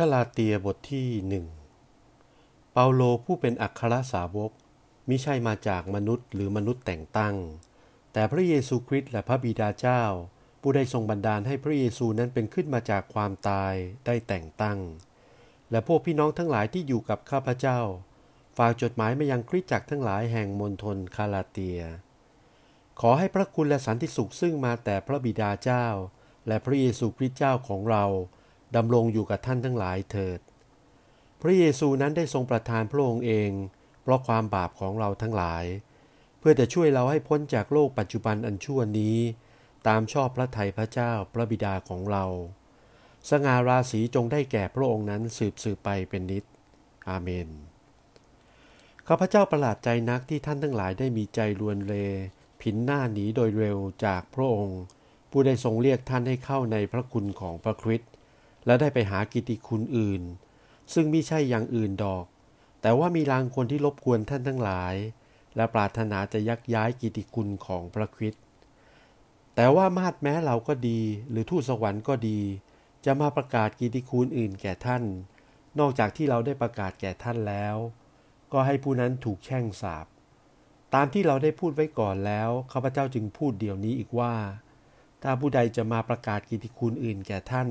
คาลาเตียบทที่หนึ่งเปาโลผู้เป็นอัครสาวกมิใช่มาจากมนุษย์หรือมนุษย์แต่งตั้ง แต่พระเยซูคริสต์และพระบิดาเจ้า ผู้ได้ทรงบันดาลให้พระเยซูนั้นเป็นขึ้นมาจากความตายได้แต่งตั้ง และพวกพี่น้องทั้งหลายที่อยู่กับข้าพเจ้า ฝากจดหมายมายังคริสตจักรทั้งหลายแห่งมณฑลคาลาเตีย ขอให้พระคุณและสันติสุขซึ่งมาแต่พระบิดาเจ้า และพระเยซูคริสต์เจ้าของเรา ดำรงอยู่กับท่านทั้งหลายเถิด พระเยซูนั้นได้ทรงประทานพระองค์เอง เพราะความบาปของเราทั้งหลาย เพื่อจะช่วยเราให้พ้นจากโลกปัจจุบันอันชั่วนี้ ตามชอบพระทัยพระเจ้าพระบิดาของเรา สง่าราศีจงได้แก่พระองค์นั้นสืบสืบไปเป็นนิจอาเมนข้าพเจ้าประหลาดใจนักที่ท่านทั้งหลายได้มีใจลวนเล ผินหน้าหนีโดยเร็วจากพระองค์ ผู้ได้ทรงเรียกท่านให้เข้าในพระคุณของพระคริสต์ และได้ไปหากิติคุณอื่น ซึ่งไม่ใช่อย่างอื่นดอก แต่ว่ามีลางคนที่รบกวนท่านทั้งหลาย และปรารถนาจะยักย้ายกิติคุณของพระคริสต์แต่ว่ามาดแม้เราก็ดี หรือทูตสวรรค์ก็ดี จะมาประกาศกิติคุณอื่นแก่ท่าน นอกจากที่เราได้ประกาศแก่ท่านแล้ว ก็ให้ผู้นั้นถูกแช่งสาบตามที่เราได้พูดไว้ก่อนแล้วข้าพเจ้าจึงพูดเดี๋ยวนี้อีกว่า ถ้าผู้ใดจะมาประกาศกิติคุณอื่นแก่ท่าน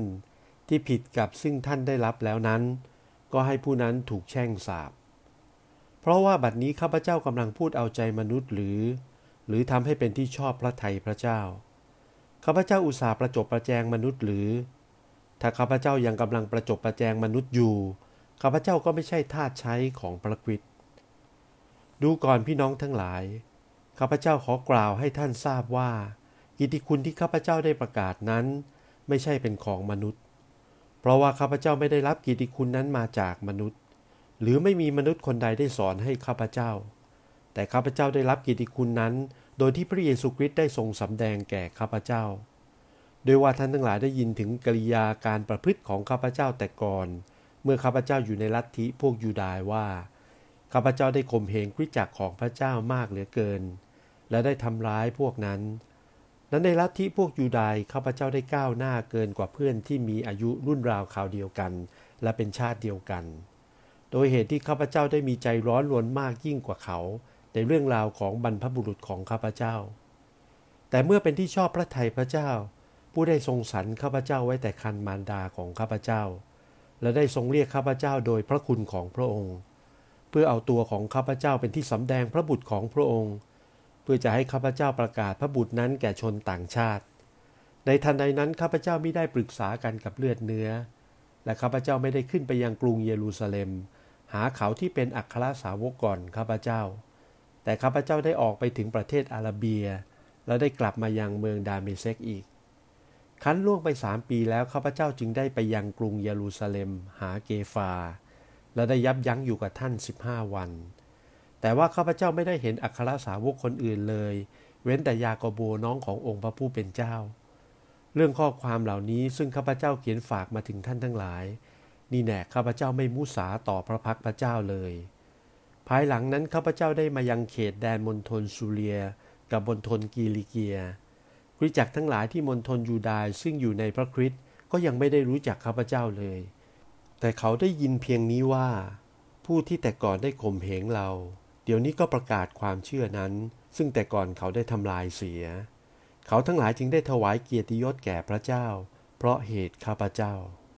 ที่ผิดกับซึ่งท่านได้รับแล้วนั้น ก็ให้ผู้นั้นถูกแช่งสาบเพราะว่าบัดนี้ข้าพเจ้ากำลังพูดเอาใจมนุษย์หรือ หรือทำให้เป็นที่ชอบพระทัยพระเจ้าข้าพเจ้าอุตส่าห์ประจบประแจงมนุษย์หรือ ถ้าข้าพเจ้ายังกำลังประจบประแจงมนุษย์อยู่ข้าพเจ้าก็ไม่ใช่ทาสใช้ของพระคริสต์ดูก่อนพี่น้องทั้งหลายข้าพเจ้าขอกล่าวให้ท่านทราบว่า กิติคุณที่ข้าพเจ้าได้ประกาศนั้น ไม่ใช่เป็นของมนุษย์ เพราะว่าข้าพเจ้าไม่ได้รับกิติคุณนั้นมาจากมนุษย์ หรือไม่มีมนุษย์คนใดได้สอนให้ข้าพเจ้า แต่ข้าพเจ้าได้รับกิติคุณนั้น โดยที่พระเยซูคริสต์ได้ทรงสำแดงแก่ข้าพเจ้า โดยว่าท่านทั้งหลายได้ยินถึงกิริยาการประพฤติของข้าพเจ้าแต่ก่อน เมื่อข้าพเจ้าอยู่ในลัทธิพวกยูดายว่าข้าพเจ้าได้ข่มเหงคริสจักรของพระเจ้ามากเหลือเกิน และได้ทำร้ายพวกนั้น นั้นในลัทธิพวกยูดายข้าพเจ้าได้ก้าวหน้าเกินกว่าเพื่อนที่มีอายุรุ่นราวคราวเดียวกัน และเป็นชาติเดียวกัน โดยเหตุที่ข้าพเจ้าได้มีใจร้อนรวนมากยิ่งกว่าเขา ในเรื่องราวของบรรพบุรุษของข้าพเจ้า แต่เมื่อเป็นที่ชอบพระทัยพระเจ้า ผู้ได้ทรงสรรข้าพเจ้าไว้แต่คันมารดาของข้าพเจ้า และได้ทรงเรียกข้าพเจ้าโดยพระคุณของพระองค์ เพื่อเอาตัวของข้าพเจ้าเป็นที่สำแดงพระบุตรของพระองค์ พื่อจะให้ข้าพเจ้าประกาศพระบุตรนั้นแก่ชนต่างชาติ ในทันใดนั้นข้าพเจ้าไม่ได้ปรึกษากันกับเลือดเนื้อ และข้าพเจ้าไม่ได้ขึ้นไปยังกรุงเยรูซาเล็ม หาเขาที่เป็นอัครสาวกก่อนข้าพเจ้า แต่ข้าพเจ้าได้ออกไปถึงประเทศอาราเบีย แล้วได้กลับมายังเมืองดาเมเซกอีกครั้นล่วงไปสามปีแล้วข้าพเจ้าจึงได้ไปยังกรุงเยรูซาเล็ม หาเกฟา และได้ยับยั้งอยู่กับท่านสิบห้าวัน แต่ว่าข้าพเจ้าไม่ได้เห็นอัครสาวกคนอื่นเลย เว้นแต่ยากอบน้องขององค์พระผู้เป็นเจ้า เรื่องข้อความเหล่านี้ซึ่งข้าพเจ้าเขียนฝากมาถึงท่านทั้งหลาย นี่แน่ะข้าพเจ้าไม่มุสาต่อพระพักตร์พระเจ้าเลย ภายหลังนั้นข้าพเจ้าได้มายังเขตแดนมณฑลซูเลีย กับมณฑลกีลิเกียคริจักทั้งหลายที่มณฑลยูดาห์ซึ่งอยู่ในพระคริสต์ก็ยังไม่ได้รู้จักข้าพเจ้าเลย แต่เขาได้ยินเพียงนี้ว่า ผู้ที่แต่ก่อนได้ข่มเหงเรา เดี๋ยวนี้ก็ประกาศความเชื่อนั้น ซึ่งแต่ก่อนเขาได้ทำลายเสีย เขาทั้งหลายจึงได้ถวายเกียรติยศแก่พระเจ้า เพราะเหตุข้าพเจ้า